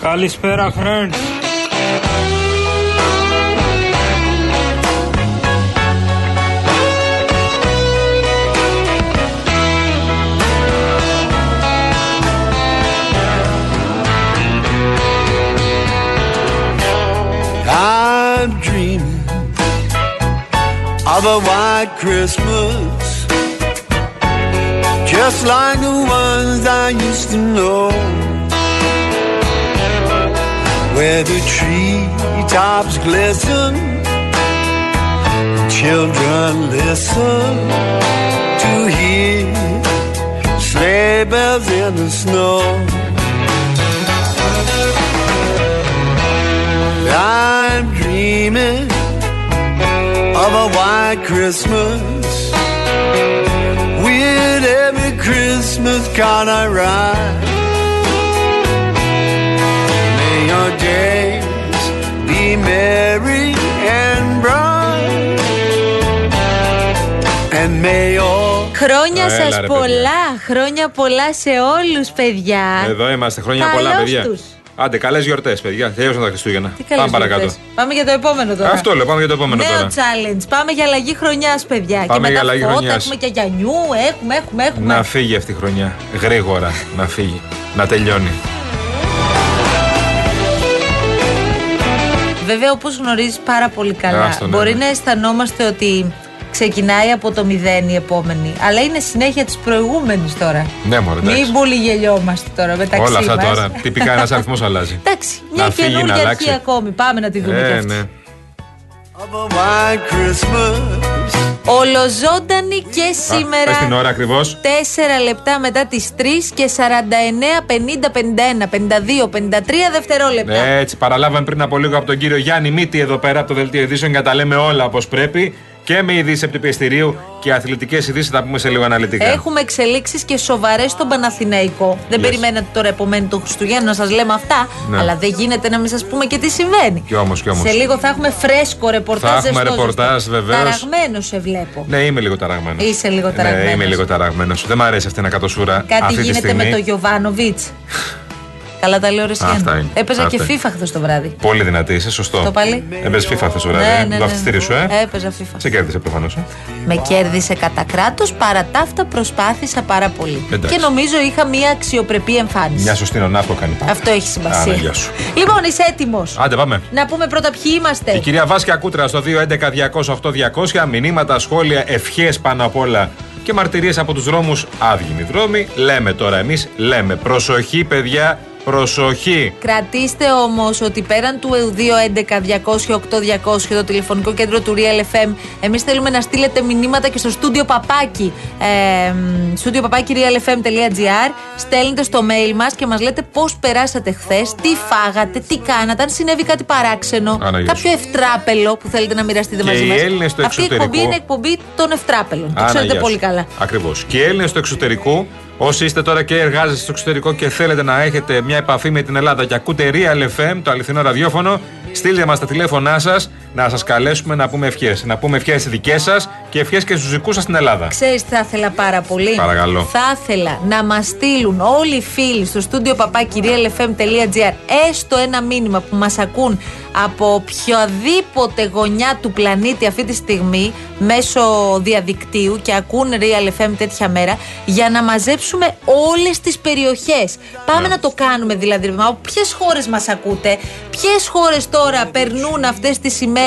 Καλησπέρα, friends. I'm dreaming of a white Christmas, just like the ones I used to know, where the treetops glisten, children listen to hear sleigh bells in the snow. I'm dreaming of a white Christmas with every Christmas card I write. Χρόνια Έλα, σας ρε, πολλά, χρόνια πολλά σε όλους, παιδιά. Εδώ είμαστε. Χρόνια Καλώς πολλά, παιδιά. τους. Άντε, καλές γιορτές, παιδιά. Τελειώσαν τα Χριστούγεννα. Τι καλές Πάμε παρακάτω. γιορτές. Πάμε για το επόμενο τώρα. Αυτό λέω, πάμε για το επόμενο Νέο τώρα. challenge. Πάμε για αλλαγή χρονιάς, παιδιά. Πάμε και μετά για αλλαγή φώτα, χρονιάς. έχουμε και για νιού. Έχουμε, έχουμε, έχουμε. Να φύγει αυτή η χρονιά. Γρήγορα να φύγει. Να τελειώνει. Βέβαια, όπως γνωρίζεις πάρα πολύ καλά, Άστο, ναι, μπορεί ναι. να αισθανόμαστε ότι ξεκινάει από το μηδέν η επόμενη. Αλλά είναι συνέχεια της προηγούμενης τώρα. Ναι, μωρέ, εντάξει. Μην πολύ γελιόμαστε τώρα μεταξύ Όλα αυτά μας. τώρα. Τυπικά ένας αριθμός αλλάζει. Εντάξει, μια Να φύγει, να καινούργια αλλάξει. αρχή ακόμη. Πάμε να τη δούμε κι Ε, αυτή. ναι. of a white Christmas. Ολοζώντανη και Α, σήμερα. Πες την ώρα ακριβώς. 4 λεπτά μετά τις 3 και 49, 50, 51, 52, 53 δευτερόλεπτα. Έτσι, παραλάβαμε πριν από λίγο από τον κύριο Γιάννη Μύτη εδώ πέρα από το Δελτίο Ειδήσεων για να τα λέμε όλα όπως πρέπει. Και με ειδήσει από το πιεστηρίου και αθλητικές ειδήσεις θα τα πούμε σε λίγο αναλυτικά. Έχουμε εξελίξεις και σοβαρές στον Παναθηναϊκό. Δεν Yes. περιμένατε τώρα επομένου των Χριστουγέννων να σας λέμε αυτά. Ναι. Αλλά δεν γίνεται να μην σας πούμε και τι συμβαίνει. Κι όμως, κι όμως. Σε λίγο θα έχουμε φρέσκο ρεπορτάζ. Θα έχουμε ζεστό, ρεπορτάζ, ζεστό. βεβαίως. Ταραγμένο σε βλέπω. Ναι, είμαι λίγο ταραγμένος. Είσαι λίγο Ναι, ταραγμένος. είμαι λίγο ταραγμένος. Δεν μ' αρέσει αυτή η ανακατοσούρα. Κάτι αυτή τη γίνεται στιγμή. με το Γιωβάνοβιτς. Καλά τα λέω ρε Αυτά Σιάννα. είναι. Έπαιζα και Αυτά FIFA χθες το βράδυ. Πολύ δυνατή, είσαι σωστό. Το πάλι. Έπαιζες FIFA χθες το βράδυ. Ναι, ε; ναι, Το ναι. αυτιστήρι σου, ε; Έπαιζα FIFA. Σε κέρδισε προφανώς. Με κέρδισε κατά κράτος, παρά τα αυτά προσπάθησα πάρα πολύ. Εντάξει. Και νομίζω είχα μια αξιοπρεπή εμφάνιση. Μια σωστή νονάφο κάνει. Αυτό έχει σημασία. Άρα, γεια σου. Λοιπόν, είσαι έτοιμος. Άντε, πάμε. Να πούμε πρώτα ποιοι είμαστε. Η κυρία Βάσκια Κούτρα στο 211-208-200. Μηνύματα, σχόλια, ευχές πάνω απ' όλα και μαρτυρίες από τους δρόμους. Άδεινοι δρόμοι. Λέμε τώρα εμείς, λέμε. Προσοχή, παιδιά, προσοχή. Κρατήστε όμως ότι πέραν του 211-208-200 το τηλεφωνικό κέντρο του Real FM, εμείς θέλουμε να στείλετε μηνύματα και στο στούντιο παπάκι. Ε, στούντιο παπάκι realfm.gr. Στέλνετε στο mail μας και μας λέτε πώς περάσατε χθες, τι φάγατε, τι κάνατε, αν συνέβη κάτι παράξενο, Άρα, γεια κάποιο σου. ευτράπελο που θέλετε να μοιραστείτε Και μαζί οι μας. Έλληνες του Αυτή η εκπομπή εξωτερικού- είναι εκπομπή των ευτράπελων. Το Άνα, ξέρετε γεια σου. πολύ καλά. Ακριβώς. Και οι Έλληνες του εξωτερικού, όσοι είστε τώρα και εργάζεστε στο εξωτερικό και θέλετε να έχετε μια επαφή με την Ελλάδα και ακούτε Real FM, το αληθινό ραδιόφωνο, στείλτε μας τα τηλέφωνά σας να σας καλέσουμε να πούμε ευχές. Να πούμε ευχές δικές σας και ευχές και στους δικούς σας στην Ελλάδα. Ξέρεις τι θα ήθελα πάρα πολύ; Παρακαλώ. Θα ήθελα να μας στείλουν όλοι οι φίλοι στο στούντιο papakirialfm.gr έστω ένα μήνυμα που μας ακούν από οποιαδήποτε γωνιά του πλανήτη αυτή τη στιγμή μέσω διαδικτύου και ακούν Real FM τέτοια μέρα για να μαζέψουμε όλες τις περιοχές. Πάμε Ναι. να το κάνουμε δηλαδή. Μα από ποιες χώρες μας ακούτε, ποιες χώρες τώρα περνούν αυτές τις ημέρες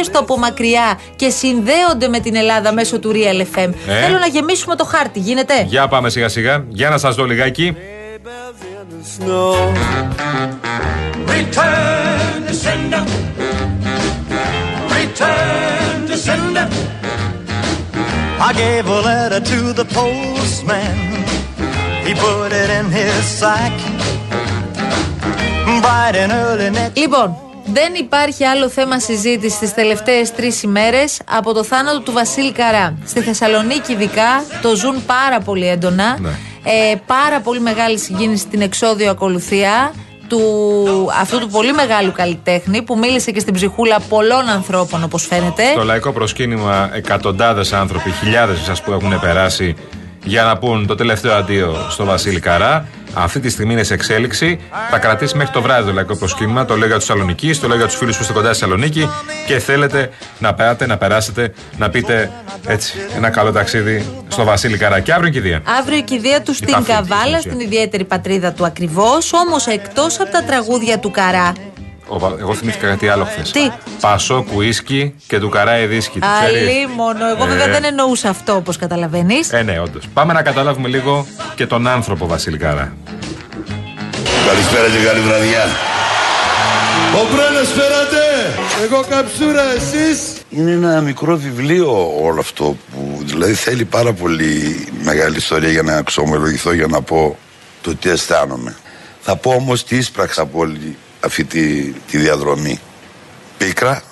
έστω από μακριά και συνδέονται με την Ελλάδα μέσω του Real FM. Ε. Θέλω να γεμίσουμε το χάρτη. Γίνεται; Για πάμε σιγά σιγά, για να σας δω λιγάκι. Snow. Return to sender. Return to sender. I gave a letter to the postman. He put it in his sack. Bright and early next. Λοιπόν, δεν υπάρχει άλλο θέμα συζήτησης τις τελευταίες τρεις ημέρες από το θάνατο του Βασίλη Καρά. Στη Θεσσαλονίκη, ειδικά, το ζουν πάρα πολύ έντονα. Ναι. Ε, πάρα πολύ μεγάλη συγκίνηση στην εξόδιο ακολουθία του, αυτού του πολύ μεγάλου καλλιτέχνη που μίλησε και στην ψυχούλα πολλών ανθρώπων, όπως φαίνεται. Στο λαϊκό προσκύνημα, εκατοντάδες άνθρωποι, χιλιάδες σα που έχουν περάσει για να πούν το τελευταίο αντίο στο Βασίλη Καρά. Αυτή τη στιγμή είναι σε εξέλιξη. Θα κρατήσει μέχρι το βράδυ το λαϊκό προσκύνημα. Το λέω για τους Θεσσαλονίκη, το λέω για τους φίλους που είστε κοντά στη Θεσσαλονίκη και θέλετε να πάτε, να περάσετε, να πείτε έτσι ένα καλό ταξίδι στο Βασίλη Καρά. Και αύριο η κηδεία. Αύριο η κηδεία του στην Παφή, Καβάλα, στην ουσία. στην ιδιαίτερη πατρίδα του ακριβώς. Όμως εκτός από τα τραγούδια του Καρά. Ο Βα- Εγώ θυμήθηκα κάτι άλλο χθες. Τι; Πασό κουίσκι και του καράι δίσκι. το ξέρεις; Αλίμονο. Εγώ Ε, βέβαια δεν εννοούσα αυτό όπως καταλαβαίνεις. Ε, ναι, όντως. Πάμε να καταλάβουμε λίγο και τον άνθρωπο Βασίλη Καρά. Καλησπέρα και καλή βραδιά. Ο Μπρένος φέρατε! Εγώ καψούρα, εσείς! Είναι ένα μικρό βιβλίο όλο αυτό που δηλαδή θέλει πάρα πολύ μεγάλη ιστορία για να ξομολογηθώ για να πω το τι αισθάνομαι. Θα πω όμως τι ίσπραξα από όλη αυτή τη, τη διαδρομή. Πίκρα,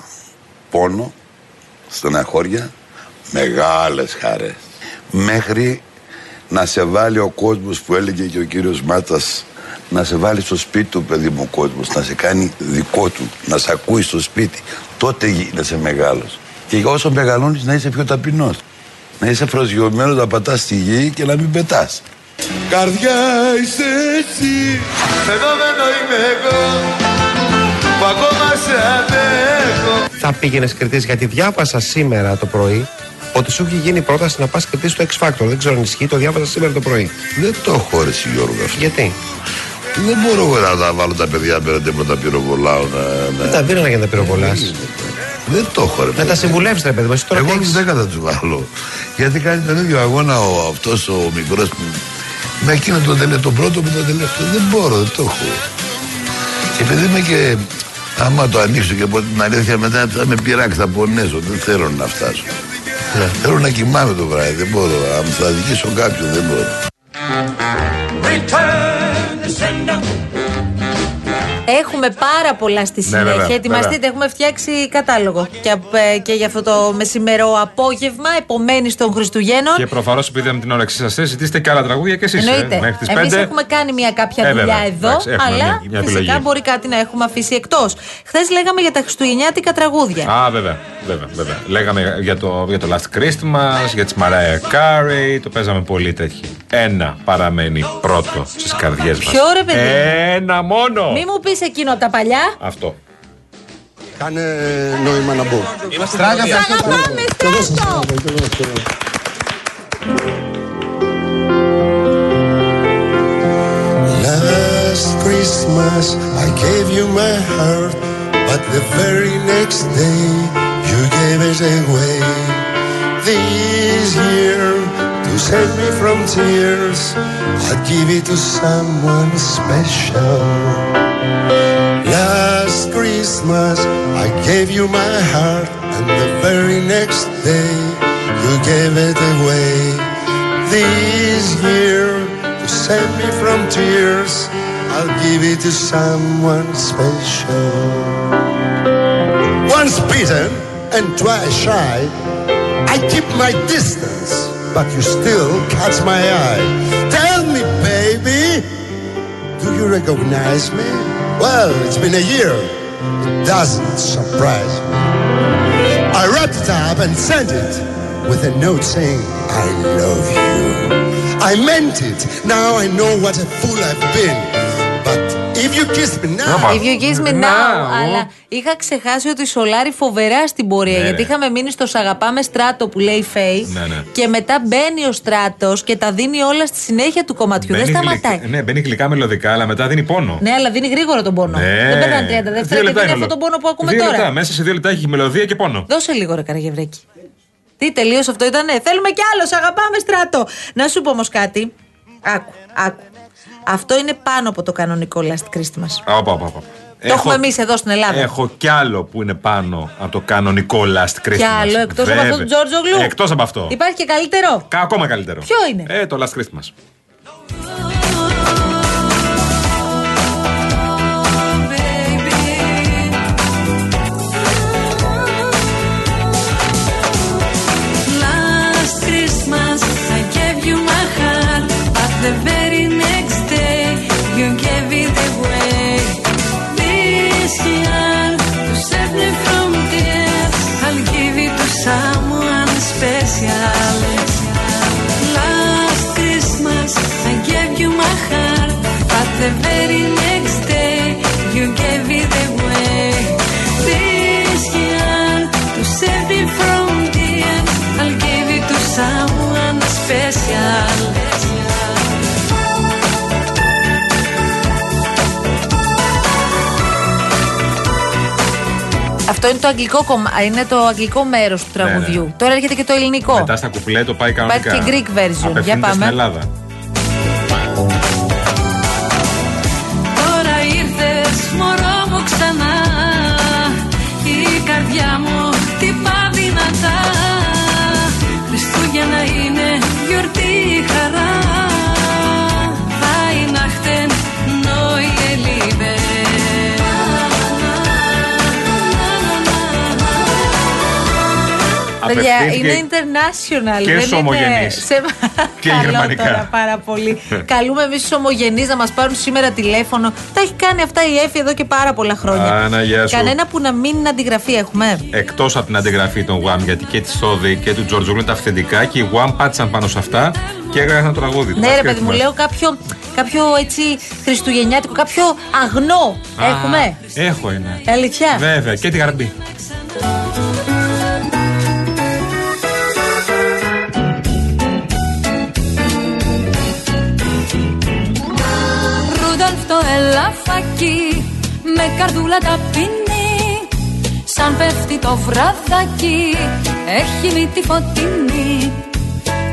πόνο, στεναχώρια, μεγάλες χαρές. Μέχρι να σε βάλει ο κόσμος που έλεγε και ο κύριος Μάτας να σε βάλει στο σπίτι του παιδί μου ο κόσμος, να σε κάνει δικό του, να σε ακούει στο σπίτι. Τότε γίνεσαι μεγάλος. Και όσο μεγαλώνεις να είσαι πιο ταπεινός. Να είσαι προσγειωμένος να πατάς στη γη και να μην πετάς. Καρδιά είσαι εσύ, φαινόμενο είμαι εγώ, που ακόμα σε αντέχω. θα πήγαινες κριτής, γιατί διάβασα σήμερα το πρωί ότι σου έχει γίνει πρόταση να πας κριτής στο X Factor. Δεν ξέρω αν ισχύει, το διάβασα σήμερα το πρωί. Δεν το έχω ρε εσύ, Γιώργο αυτό. Γιατί; Δεν μπορώ εγώ να τα βάλω τα παιδιά πέρα να τα πυροβολάω. Να, Δεν να... τα δίνω για να τα πυροβολάς. Δεν το έχω ρε Να παιδί. τα συμβουλεύσει, ρε παιδί μου. Εσύ τώρα Εγώ τι τους έχεις- δέκα θα τους βάλω. Γιατί κάνει τον ίδιο αγώνα ο, αυτός ο μικρός που με εκείνο τον, τελε, τον πρώτο που τον τελευταίο. Δεν μπορώ, δεν το έχω. Και επειδή είμαι και άμα το ανοίξω και πω την αλήθεια μετά θα με πειράξει, θα πονέσω. Δεν θέλω να φτάσω. Ναι. Θέλω να κοιμάμαι το βράδυ, δεν μπορώ. Αν θα δικήσω κάποιον, δεν μπορώ. Return to sender. Έχουμε πάρα πολλά στη συνέχεια. βέβαια, Ετοιμαστείτε, βέβαια. έχουμε φτιάξει κατάλογο και, απ- ε, και για αυτό το μεσημερό απόγευμα, επομένη των Χριστουγέννων. Και προφανώς επειδή με την όρεξή σας ζητήσετε και άλλα τραγούδια και εσείς. Εννοείται. Μέχρι τις Εμείς 5. έχουμε κάνει μια κάποια Ε, δουλειά βέβαια. εδώ, Εντάξει, έχουμε αλλά μια- μια φυσικά επιλογή. μπορεί κάτι να έχουμε αφήσει εκτός. Χθες λέγαμε για τα Χριστουγεννιάτικα τραγούδια. Α, βέβαια, βέβαια, βέβαια. Λέγαμε για το, για το Last Christmas, για τη Mariah Carey, το παίζαμε πολύ τέτοιο. Ένα παραμένει πρώτο στις καρδιές μας. Ποιο, ρε, παιδί; Ένα μόνο! Μη μου πεις εκείνο από τα παλιά. Αυτό. Κάνε νόημα να μπω. Σ' αγαπάμε, στράτο! Last Christmas I gave you my heart, but the very next day you gave it away. This year, to save me from tears, I'd give it to someone special. Last Christmas I gave you my heart, and the very next day you gave it away. This year, to save me from tears, I'll give it to someone special. Once bitten and twice shy, I keep my distance, but you still catch my eye. You recognize me? Well, it's been a year. It doesn't surprise me. I wrapped it up and sent it with a note saying, I love you. I meant it. Now I know what a fool I've been. But if you kiss me now, Όπα. If you kiss me now. Now. Αλλά είχα ξεχάσει ότι σολάρει φοβερά στην πορεία. Ναι, γιατί ναι. είχαμε μείνει στο Σ' αγαπάμε στράτο που λέει Φέη. Ναι, ναι. Και μετά μπαίνει ο στράτος και τα δίνει όλα στη συνέχεια του κομματιού. Δεν Μπαίνει σταματάει. γλυκ- ναι, μπαίνει γλυκά μελωδικά, αλλά μετά δίνει πόνο. Ναι, αλλά δίνει γρήγορα τον πόνο. Ναι. Δεν περνάνε 30 Δύο δεύτερα και λεπτά δίνει είναι αυτόν τον όλο. πόνο που ακούμε δύο τώρα. Λεπτά. Μέσα σε δύο λεπτά έχει μελωδία και πόνο. Δώσε λίγο ρε Καραγευρέκη. Τι τελείως αυτό ήτανε; Θέλουμε κι άλλο. Σ' αγαπάμε στράτο. Να σου πω όμως κάτι. Άκου, άκου. Αυτό είναι πάνω από το κανονικό Last Christmas. Α, όπα, όπα, όπα. Το έχουμε εμείς εδώ στην Ελλάδα. Έχω κι άλλο που είναι πάνω από το κανονικό Last Christmas. Κι άλλο εκτός από αυτό του Τζόρτζο Γλου. Εκτός από αυτό. Υπάρχει και καλύτερο. Κα- Ακόμα καλύτερο. Ποιο είναι; Ε, το Last Christmas. Last Christmas I gave you my heart, but the Αυτό είναι το αγγλικό, κομμα... είναι το αγγλικό μέρος του τραγουδιού. Ναι, ναι. ναι. Τώρα έρχεται και το ελληνικό. Μετά στα κουπλέ το πάει κανονικά. Υπάρχει και Greek version. Απευθύνεται Για πάμε. στην Ελλάδα. Καρδιά μου. Χτυπά δυνατά Παιδιά, Απευθύνθηκε είναι international. και δεν στους είναι ομογενείς. σε- Και Καλό γερμανικά. τώρα, πάρα πολύ. Καλούμε εμείς τους ομογενείς να μας πάρουν σήμερα τηλέφωνο. Τα έχει κάνει αυτά η Εφη εδώ και πάρα πολλά χρόνια. Αναγιά σου. Κανένα που να μην είναι αντιγραφή έχουμε. Εκτός από την αντιγραφή των Wham, γιατί και της Σόδη και του Τζορτζούλου είναι τα αυθεντικά και οι Wham πάτησαν πάνω σε αυτά και έγραφαν το τραγούδι. Ναι, Μας ρε και παιδί μου, έτοιμας. λέω κάποιο, κάποιο έτσι χριστουγεννιάτικο, κάποιο αγνό. Α, Έχουμε. Έχω ένα. Αλήθεια. Βέβαια, και τη γαρμπή. Ρούντολφ το ελαφάκι με καρδούλα ταπεινή. Σαν πέφτει το βραδάκι έχει μύτη φωτεινή.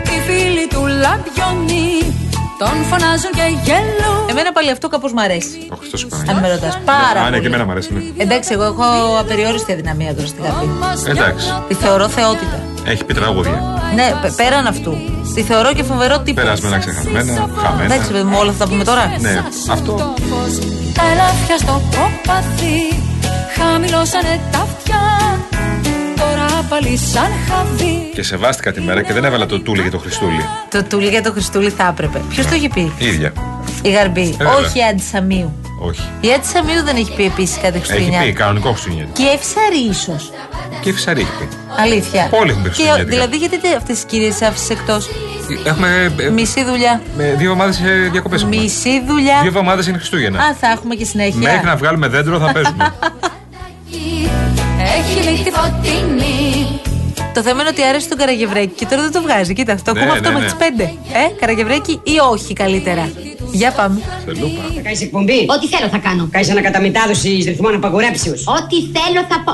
Οι φίλοι του λαμπιονί τον φωνάζουν και γελούν Εμένα πάλι αυτό κάπως μ' αρέσει. Ο Χριστός Αν με ρωτάς. Πάρα Α, ναι, πολύ. και εμένα μου αρέσει. ναι. Εντάξει, εγώ έχω απεριόριστη αδυναμία τώρα στη γραφή. Εντάξει. Τη θεωρώ θεότητα. Έχει πει τραγούδια. Ναι, πε- πέραν αυτού. Τη θεωρώ και φοβερό τύπο. Περασμένα, ξεχασμένα, χαμένα. Εντάξει, παιδί μου, όλα θα τα πούμε τώρα. Ναι, αυτό. Τα ελάφια στο κοπαδί χαμηλώσανε τα αυτιά Τώρα πάλι σαν χαβί Και σεβάστηκα τη μέρα και δεν έβαλα το τούλι για το Χριστούλη. Το τούλι για το Χριστούλη θα έπρεπε. Ποιος το έχει πει, Η ίδια. Η Γαρμπή. Ε, βέβαια. Όχι η Άντι Σαμίου. Όχι. Η Άντι Σαμίου δεν έχει πει επίσης κάτι Έχει πει Χριστουγεννιάτικο. κανονικό Χριστουγεννιάτικο. Και η Ευσαρή ίσως. Και η Φυσαρή έχει πει. Αλήθεια. Όλοι έχουν πει Και, Χριστουγεννιάτικα. δηλαδή, γιατί αυτές τις κυρίες άφησες εκτός; Έχουμε ε, Μισή δουλειά. με δύο εβδομάδες διακοπές. Μισή δουλειά. Δύο εβδομάδες είναι Χριστούγεννα. Α, θα έχουμε και συνέχεια. Μέχρι να βγάλουμε δέντρο θα παίζουμε. Έχει μύτη φωτεινή Το θέμα είναι ότι άρεσε τον Καραγευρέκη και τώρα δεν το βγάζει. Κοίτα, αυτό Ναι, ακούμε αυτό ναι, με ναι. τις πέντε. Ε, Καραγευρέκη ή όχι καλύτερα. Για πάμε. Σε λούπα. Θα κάνεις εκπομπή; Ό,τι θέλω θα κάνω. Κάνεις ανακαταμετάδοση ρυθμών απαγορέψεω. Ό,τι θέλω θα πω.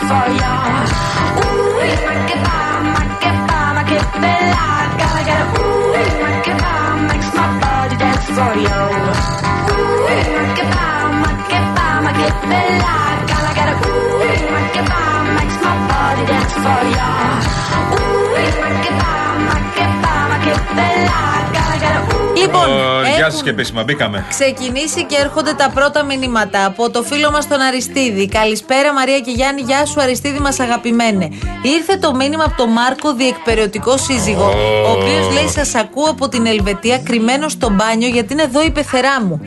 twoja Uj, makieta, makieta, makietela Gotta get it, uj, makieta Makes my body dance for you Uj, makieta, makieta, makietela Gotta get it, uj, makieta Makes my body dance for you Uj, makieta, makieta, makietela Λοιπόν, Ω, Γεια έχουμε σα και επίσημα, μπήκαμε. ξεκινήσει και έρχονται τα πρώτα μηνύματα από το φίλο μας τον Αριστίδη. Καλησπέρα Μαρία και Γιάννη, γεια σου Αριστίδη μας αγαπημένε. Ήρθε το μήνυμα από τον Μάρκο, διεκπαιρεωτικό σύζυγο, ο οποίος λέει: Σας ακούω από την Ελβετία κρυμμένο στο μπάνιο γιατί είναι εδώ η πεθερά μου.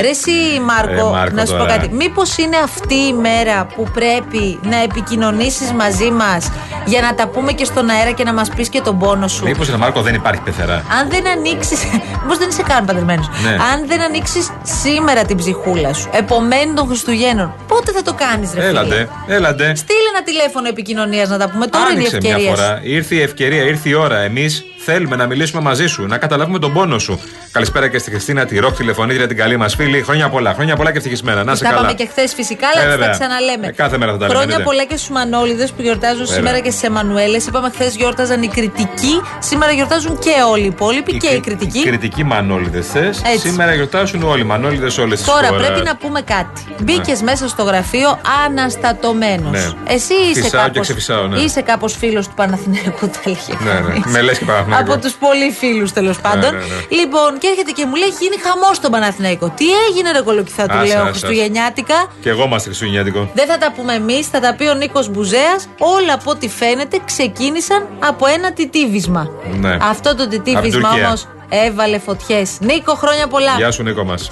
Ρε εσύ Μάρκο, Ε, Μάρκο, να σου πω τώρα. κάτι. Μήπως είναι αυτή η μέρα που πρέπει να επικοινωνήσεις μαζί μας για να τα πούμε και στον αέρα και να μας πεις και τον πόνο σου; Μήπως ρε Μάρκο δεν υπάρχει πεθερά. Αν δεν ανοίξει. Μήπως δεν είσαι καν παντρεμένος. Ναι. Αν δεν ανοίξεις σήμερα την ψυχούλα σου, επομένη των Χριστουγέννων, πότε θα το κάνεις, ρε φίλε; Έλατε, έλατε. Στείλε ένα τηλέφωνο επικοινωνίας να τα πούμε. Τώρα είναι η Άνοιξε μια ευκαιρία. σου. φορά. Ήρθε η ευκαιρία, ήρθε η ώρα. Εμείς θέλουμε να μιλήσουμε μαζί σου, να καταλάβουμε τον πόνο σου. Καλησπέρα και στη Χριστίνα, τη ροκ τηλεφωνήτρια, την καλή μας φίλη. Χρόνια πολλά, χρόνια πολλά και ευτυχισμένα. Να είσαι Τα καλά. είπαμε και χθες φυσικά, αλλά Ε, θα τα βέβαια. ξαναλέμε. Ε, κάθε μέρα θα τα λέμε, Χρόνια ναι. πολλά και στους Μανόλιδε που γιορτάζουν Βέβαια. σήμερα και στι Εμμανουέλες. Είπαμε χθες γιόρταζαν οι κριτικοί, σήμερα γιορτάζουν και όλοι οι υπόλοιποι και οι κριτικοί. Οι κριτικοί μανόλιδε θες. Έτσι. Σήμερα γιορτάζουν όλοι οι μανόλιδε όλες τις Τώρα πρέπει να πούμε κάτι. Μπήκες μέσα στο γραφείο αναστατωμένος. Ναι. Εσύ είσαι Φυσάω και κάπως, ξεφυσάω, ναι. είσαι κάπως φίλος του Παναθηναϊκού, τα έλεγε. Ναι, ναι. κανείς. Με λες και Αλλά Παναθηναϊκό. Από τους πολύ φίλους τέλος πάντων. ναι, ναι. Λοιπόν, και έρχεται και μου λέει: Έχει γίνει χαμός στον Παναθηναϊκό. Τι έγινε, ρε κολοκυθά, του Άσε, λέω άσε, Χριστουγεννιάτικα. Και εγώ είμαστε Χριστουγεννιάτικο. Δεν θα τα πούμε εμείς, θα τα πει ο Νίκος Μπουζέας. Όλα από ό,τι φαίνεται ξεκίνησαν από ένα τιτίβισμα. Ναι. Αυτό το τιτίβισμα Απ' την όμως Τουρκία. έβαλε φωτιές. Νίκο, χρόνια πολλά. Γεια σου, Νίκο μας.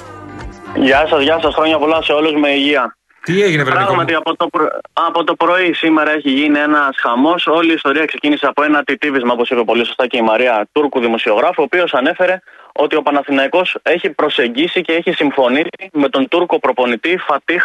Γεια σας, γεια σας. Χρόνια πολλά σε όλους με υγεία. Τι έγινε, Βρετανικό. Πράγματι, από το, προ- από το πρωί σήμερα έχει γίνει ένας χαμός. Όλη η ιστορία ξεκίνησε από ένα τιτίβισμα, όπως είπε πολύ σωστά και η Μαρία Τούρκου, δημοσιογράφου, ο οποίος ανέφερε ότι ο Παναθηναϊκός έχει προσεγγίσει και έχει συμφωνήσει με τον Τούρκο προπονητή Φατίχ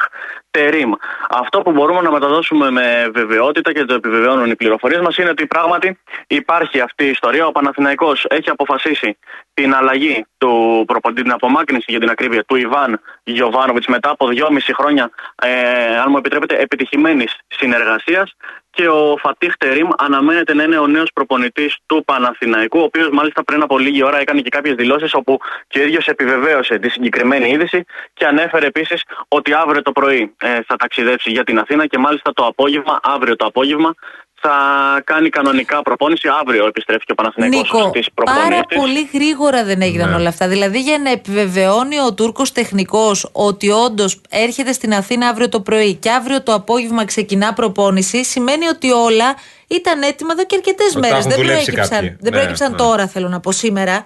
Τερίμ. Αυτό που μπορούμε να μεταδώσουμε με βεβαιότητα και το επιβεβαιώνουν οι πληροφορίες μας είναι ότι πράγματι υπάρχει αυτή η ιστορία. Ο Παναθηναϊκός έχει αποφασίσει την αλλαγή του προπονητή, την απομάκρυνση για την ακρίβεια του Ιβάν Γιοβάνοβιτ μετά από δυόμιση χρόνια, ε, αν μου επιτρέπετε, επιτυχημένης συνεργασίας. Και ο Φατίχ Τερίμ αναμένεται να είναι ο νέος προπονητής του Παναθηναϊκού, ο οποίος μάλιστα πριν από λίγη ώρα έκανε και κάποιες δηλώσεις όπου και ο ίδιος επιβεβαίωσε τη συγκεκριμένη είδηση και ανέφερε επίσης ότι αύριο το πρωί ε, θα ταξιδέψει για την Αθήνα και μάλιστα το απόγευμα, αύριο το απόγευμα, θα κάνει κανονικά προπόνηση. Αύριο επιστρέφει και ο Παναθηναϊκός Νίκο, στις πάρα προπονήσεις. πολύ γρήγορα δεν έγιναν Ναι. όλα αυτά. Δηλαδή για να επιβεβαιώνει ο Τούρκος τεχνικός ότι όντως έρχεται στην Αθήνα αύριο το πρωί και αύριο το απόγευμα ξεκινά προπόνηση, σημαίνει ότι όλα ήταν έτοιμα εδώ και αρκετές τα μέρες. έχουν Δεν δουλέψει προέκυψαν, κάποιοι. δεν Ναι, προέκυψαν ναι. τώρα, θέλω να πω σήμερα.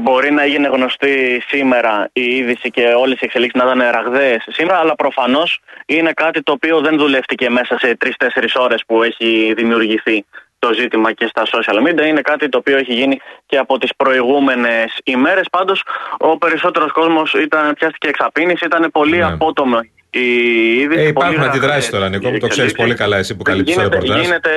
Μπορεί να έγινε γνωστή σήμερα η είδηση και όλες οι εξελίξεις να ήταν ραγδαίες σήμερα, αλλά προφανώς είναι κάτι το οποίο δεν δουλεύτηκε μέσα σε τρει-τέσσερι ώρες που έχει δημιουργηθεί το ζήτημα και στα social media. Είναι κάτι το οποίο έχει γίνει και από τις προηγούμενες ημέρες. Πάντως, ο περισσότερος κόσμος πιάστηκε εξαπίνηση, ήταν πολύ απότομο η είδηση. Ε, υπάρχουν πολύ αντιδράσεις ραγδαίες τώρα, Νικό, οι που το ξέρεις εξελίξεις. πολύ καλά εσύ που καλύπτεις το Γίνεται, ρεπορτάζ. γίνεται,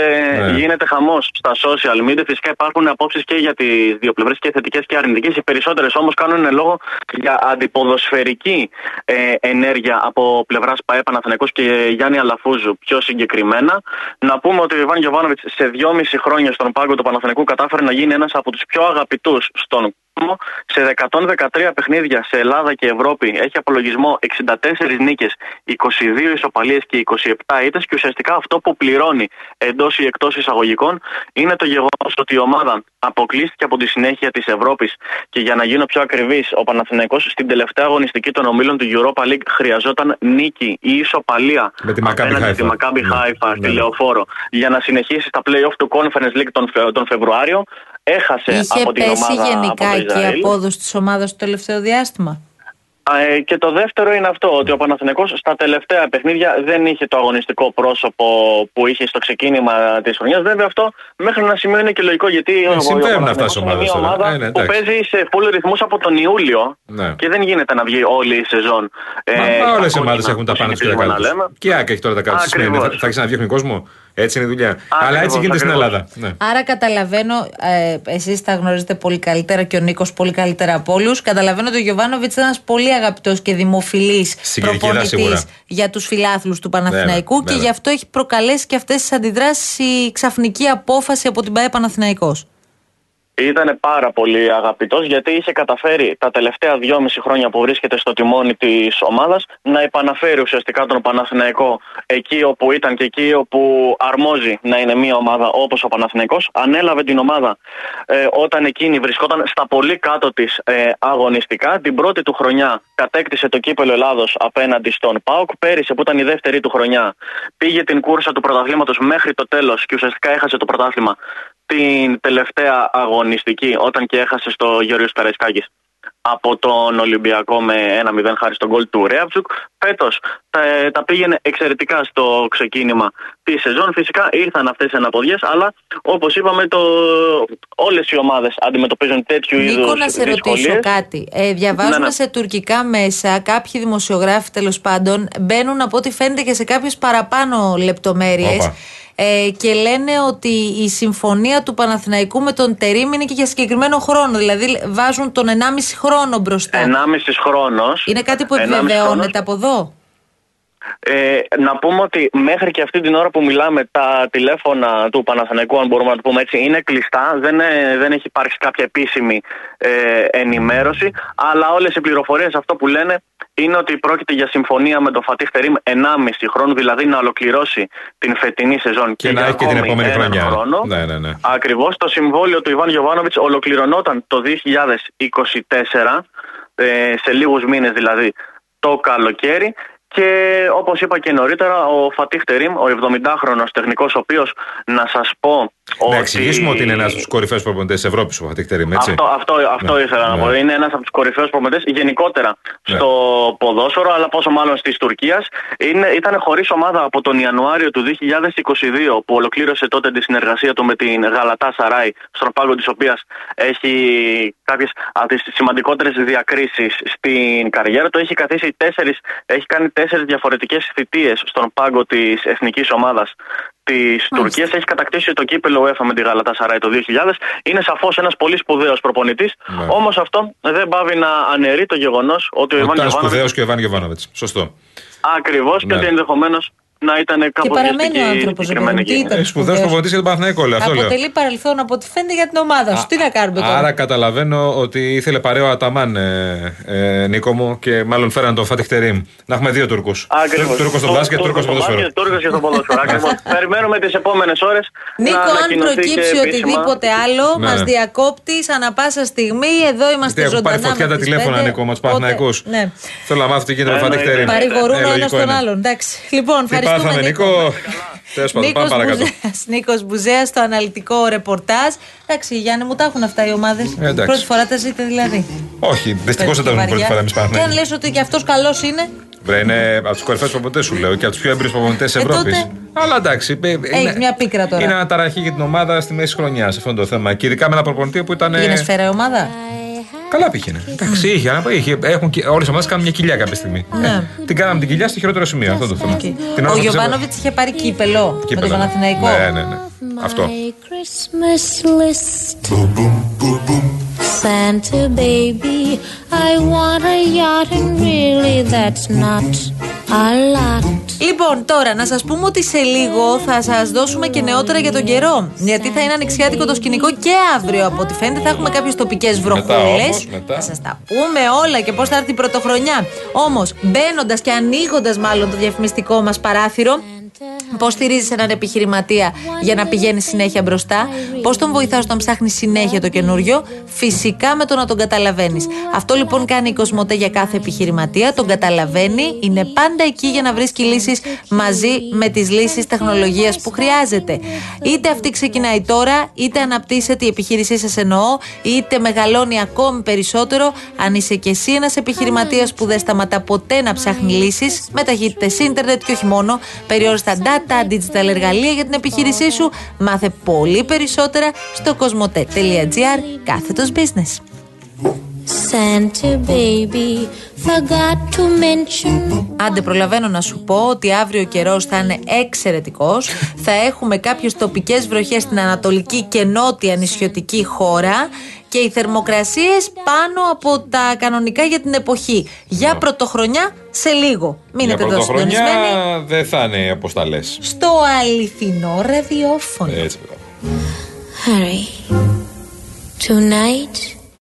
Ναι. γίνεται χαμός στα social media. Φυσικά υπάρχουν απόψεις και για τις δύο πλευρές, και θετικές και αρνητικές. Οι περισσότερες όμως κάνουν λόγο για αντιποδοσφαιρική ε, ενέργεια από πλευράς ΠαΕ Παναθηναϊκός και Γιάννη Αλαφούζου πιο συγκεκριμένα. Να πούμε ότι ο Ιβάν Γιοβάνοβιτ σε δυόμιση χρόνια στον πάγκο του Παναθηναϊκού κατάφερε να γίνει ένας από τους πιο αγαπητούς στον κόσμο. Σε 113 παιχνίδια σε Ελλάδα και Ευρώπη έχει απολογισμό 64 νίκες, 22 ισοπαλίες και 27 ήττες και ουσιαστικά αυτό που πληρώνει εντός ή εκτός εισαγωγικών είναι το γεγονός ότι η ομάδα αποκλείστηκε από τη συνέχεια της Ευρώπης και για να γίνω πιο ακριβής ο Παναθηναϊκός στην τελευταία αγωνιστική των ομίλων του Europa League χρειαζόταν νίκη ή ισοπαλία Με τη Maccabi απέναντι στη Haifa. Maccabi Ναι. Haifa στη Ναι. Λεωφόρο για να συνεχίσει στα play-off του Conference League τον, Φε- τον Φεβρουάριο. Έχασε Είχε από την πέσει ομάδα γενικά από το εκεί η Ισραήλ. απόδοση της ομάδας το τελευταίο διάστημα; Α, ε, Και το δεύτερο είναι αυτό, ότι ο Παναθηναϊκός στα τελευταία παιχνίδια δεν είχε το αγωνιστικό πρόσωπο που είχε στο ξεκίνημα της χρονιάς. Βέβαια, αυτό μέχρι ένα σημείο είναι και λογικό γιατί ο- ο Ε, συμβαίνουν Παναθηναϊκός αυτά στις είναι ομάδες μια τώρα. ομάδα Ε, ναι, που εντάξει. παίζει σε full ρυθμούς από τον Ιούλιο Ναι. και δεν γίνεται να βγει όλη η σεζόν. ε, Μα, μα στα όλες οι κόκκινα ομάδες έχουν τα που πάνω τους και τα συνηθίζουμε κάτω να λέμε. τους. Και η ΑΕΚ έχει τώρα τα κάτω. Τι σημαίνει, Ακριβώς. θα, θα ξαναδιώχνει κόσμο. Έτσι είναι η δουλειά. Αλλά έτσι γίνεται στην ακριβώς. Ελλάδα. Ναι. Άρα καταλαβαίνω, ε, εσείς τα γνωρίζετε πολύ καλύτερα και ο Νίκος πολύ καλύτερα από όλους. Καταλαβαίνω ότι ο Γιωβάνοβιτς ήταν ένας πολύ αγαπητός και δημοφιλής Στην Κερκίδα προπονητής σίγουρα. για τους φιλάθλους του Παναθηναϊκού Βέβαια, και βέβαια. γι' αυτό έχει προκαλέσει και αυτές τις αντιδράσεις η ξαφνική απόφαση από την ΠαΕ Παναθηναϊκός. Ήταν πάρα πολύ αγαπητός γιατί είχε καταφέρει τα τελευταία δυόμιση χρόνια που βρίσκεται στο τιμόνι της ομάδας να επαναφέρει ουσιαστικά τον Παναθηναϊκό εκεί όπου ήταν και εκεί όπου αρμόζει να είναι μια ομάδα όπως ο Παναθηναϊκός. Ανέλαβε την ομάδα ε, όταν εκείνη βρισκόταν στα πολύ κάτω της ε, αγωνιστικά. Την πρώτη του χρονιά κατέκτησε το κύπελο Ελλάδος απέναντι στον Πάοκ. Πέρυσι που ήταν η δεύτερη του χρονιά πήγε την κούρσα του πρωταθλήματος μέχρι το τέλος και ουσιαστικά έχασε το πρωτάθλημα την τελευταία αγωνιστική όταν και έχασε στο Γεωργίος Καραϊσκάκης από τον Ολυμπιακό με 1-0 χάρη στον γκολ του Ρέαψουκ. Φέτος τα, τα πήγαινε εξαιρετικά στο ξεκίνημα τη σεζόν. Φυσικά ήρθαν αυτές οι αναποδιές, αλλά όπως είπαμε, το, όλες οι ομάδες αντιμετωπίζουν τέτοιου είδους Νίκο, να σε ρωτήσω κάτι. Ε, διαβάζουμε Ναι, ναι. σε τουρκικά μέσα, κάποιοι δημοσιογράφοι τέλος πάντων μπαίνουν από ό,τι φαίνεται και σε κάποιες παραπάνω λεπτομέρειες. Όπα. Ε, και λένε ότι η συμφωνία του Παναθηναϊκού με τον Τερίμ είναι και για συγκεκριμένο χρόνο. Δηλαδή βάζουν τον 1,5 χρόνο μπροστά. 1,5 χρόνος. Είναι κάτι που επιβεβαιώνεται από εδώ; Ε, να πούμε ότι μέχρι και αυτή την ώρα που μιλάμε, τα τηλέφωνα του Παναθηναϊκού, αν μπορούμε να το πούμε έτσι, είναι κλειστά. Δεν, ε, δεν έχει υπάρξει κάποια επίσημη ε, ενημέρωση. Αλλά όλες οι πληροφορίες αυτό που λένε είναι ότι πρόκειται για συμφωνία με τον Φατίχ Τερήμ 1,5 χρόνο, δηλαδή να ολοκληρώσει την φετινή σεζόν Και να για έχει και την ακόμη επόμενη έναν χρονιά. Χρόνο. Ναι, ναι, ναι. Ακριβώς το συμβόλαιο του Ιβάν Γιοβάνοβιτ ολοκληρωνόταν το 2024, ε, σε λίγους μήνες δηλαδή το καλοκαίρι. Και όπως είπα και νωρίτερα, ο Φατίχ Τερήμ, ο 70χρονο τεχνικός, ο οποίος να σας πω. Να εξηγήσουμε ότι είναι ένας από τους κορυφαίους προπονητές της Ευρώπης ο Φατίχ Τερήμ, έτσι; Αυτό, αυτό, αυτό Ναι, ήθελα να ναι. πω. Είναι ένας από τους κορυφαίους προπονητές γενικότερα Ναι. στο ποδόσφαιρο, αλλά πόσο μάλλον τη Τουρκίας. Ήταν χωρίς ομάδα από τον Ιανουάριο του 2022 που ολοκλήρωσε τότε τη συνεργασία του με την Γαλατά Σαράι, στον πάγκο της οποίας έχει κάποιες από τι σημαντικότερες διακρίσεις στην καριέρα του. Έχει καθίσει τέσσερις, έχει κάνει τέσσερι διαφορετικές θητείες στον πάγκο της εθνικής ομάδας της Τουρκίας. Έχει κατακτήσει το κύπελο UEFA με τη Γαλατά Σαράι το 2000. Είναι σαφώς ένας πολύ σπουδαίος προπονητής. Ναι. Όμως αυτό δεν πάβει να αναιρεί το γεγονός ότι ο Ιβάν Ήταν σπουδαίος Γιοβάνοβιτ και ο Ιβάν Γιοβάνοβιτ. Σωστό. ακριβώς και Ναι. ότι ενδεχομένως να ήταν Και κάπως παραμένει ο βιαστική η άνθρωπος. συγκεκριμένη Τι εκεί. ήταν. Ε, Σπουδαίος σπουδαίος. προπονητής για τον Παναθηναϊκό, λέω. Αυτό λέω. Αποτελεί παρελθόν από ό,τι φαίνεται για την ομάδα σου. Τι να κάνουμε τώρα; Άρα καταλαβαίνω ότι ήθελε παρέο Αταμάν, ε, ε, Νίκο μου, και μάλλον φέραν τον Φατίχ Τερήμ. Να έχουμε δύο Τούρκους. Ακριβώς. Τούρκος στο Το- μπάσκετ, Τούρκος Τούρκος στο στο ποδόσφαιρο. μπάσκετ, Τούρκος και στο ποδόσφαιρο. Ακριβώς. Περιμένουμε τις επόμενες ώρες. Νίκο, αν προκύψει οτιδήποτε άλλο, Ναι. μας διακόπτεις ανά πάσα στιγμή. Εδώ είμαστε Γιατί έχουν ζωντανά. πάρει φωτιά με τα τις τηλέφωνα, πέντε. Νίκο, με τους Οπότε, Παναθηναϊκούς. Ναι. Θέλω να μάθω τι γίνεται με τον Φατίχ Εννοείται. Τερήμ. Παρηγορούν Ε, ο ένας λογικό τον είναι. άλλον. Εντάξει. Λοιπόν, Τι ευχαριστούμε. πάθαμε, Νίκο. Τέλος πάντων, πάμε παρακάτω. Νίκος Μπουζέας στο αναλυτικό ρεπορτάζ. Εντάξει, Γιάννη, μου τα έχουν αυτά οι ομάδες. Ε, εντάξει. Πρώτη φορά τα ζείτε δηλαδή. Όχι, δυστυχώς δεν τα έχουμε πρώτη φορά εμείς Και αν Παναθηναϊκοί. λες ότι και αυτός καλός είναι, Βρε, είναι από τους κορυφαίους προπονητές σου λέω και από τους πιο έμπειρους προπονητές της Ε, Ευρώπης. τότε. Αλλά εντάξει. ε, είναι- έχει μια πίκρα τώρα. Είναι αναταραχή για την ομάδα στη μέση χρονιάς. Αυτό είναι το θέμα. Και ειδικά με ένα προπονητή που ήταν. Πήγαινε σφαίρα η ομάδα. Καλά πήγαινε. Εντάξει, είχε, αλλά είχε. Έχουν, όλες οι ομάδες κάνουν μια κοιλιά κάποια στιγμή. Ναι. Ε, την κάναμε την κοιλιά στο χειρότερο σημείο. Αυτό το θέμα. Την ώρα Ο που Γιωβάνοβιτς είχε πάρει κύπελο με Κύπελο, τον ναι. Παναθηναϊκό. Ναι, ναι, ναι. Αυτό. Christmas list. Santa baby, I want a yacht, and really that's not a lot. Λοιπόν, τώρα να σας πούμε ότι σε λίγο θα σας δώσουμε και νεότερα για τον καιρό. Γιατί θα είναι ανοιξιάτικο το σκηνικό και αύριο από ό,τι φαίνεται. Θα έχουμε κάποιες τοπικές βροχούλε. όμως, μετά. Θα σας τα πούμε όλα και πώς θα έρθει η πρωτοχρονιά. Όμως, μπαίνοντας και ανοίγοντας μάλλον το διαφημιστικό μας παράθυρο, Πώς στηρίζεις έναν επιχειρηματία για να πηγαίνει συνέχεια μπροστά, Πώς τον βοηθάς όταν ψάχνει συνέχεια το καινούριο, Φυσικά με το να τον καταλαβαίνεις. Αυτό λοιπόν κάνει η Κοσμοτέ για κάθε επιχειρηματία. Τον καταλαβαίνει, είναι πάντα εκεί για να βρίσκει λύσεις μαζί με τις λύσεις τεχνολογίας που χρειάζεται. Είτε αυτή ξεκινάει τώρα, είτε αναπτύσσεται η επιχείρησή σας εννοώ, είτε μεγαλώνει ακόμη περισσότερο. Αν είσαι και εσύ ένας επιχειρηματίας που δεν σταματά ποτέ να ψάχνει λύσεις με ταχύτητες ίντερνετ και όχι μόνο, περιόριστα data, digital εργαλεία για την επιχείρησή σου, μάθε πολύ περισσότερα στο κοσμοτέ.gr κάθετος business. Santa baby, forgot to mention. Άντε, προλαβαίνω να σου πω ότι αύριο ο καιρός θα είναι εξαιρετικός. θα έχουμε κάποιες τοπικές βροχές στην ανατολική και νότια νησιωτική χώρα και οι θερμοκρασίες πάνω από τα κανονικά για την εποχή. Για πρωτοχρονιά σε λίγο. Μείνετε Για εδώ πρωτοχρονιά συντονισμένοι δεν θα είναι αποσταλέ. στο αληθινό ραδιόφωνο. Έτσι. Harry, tonight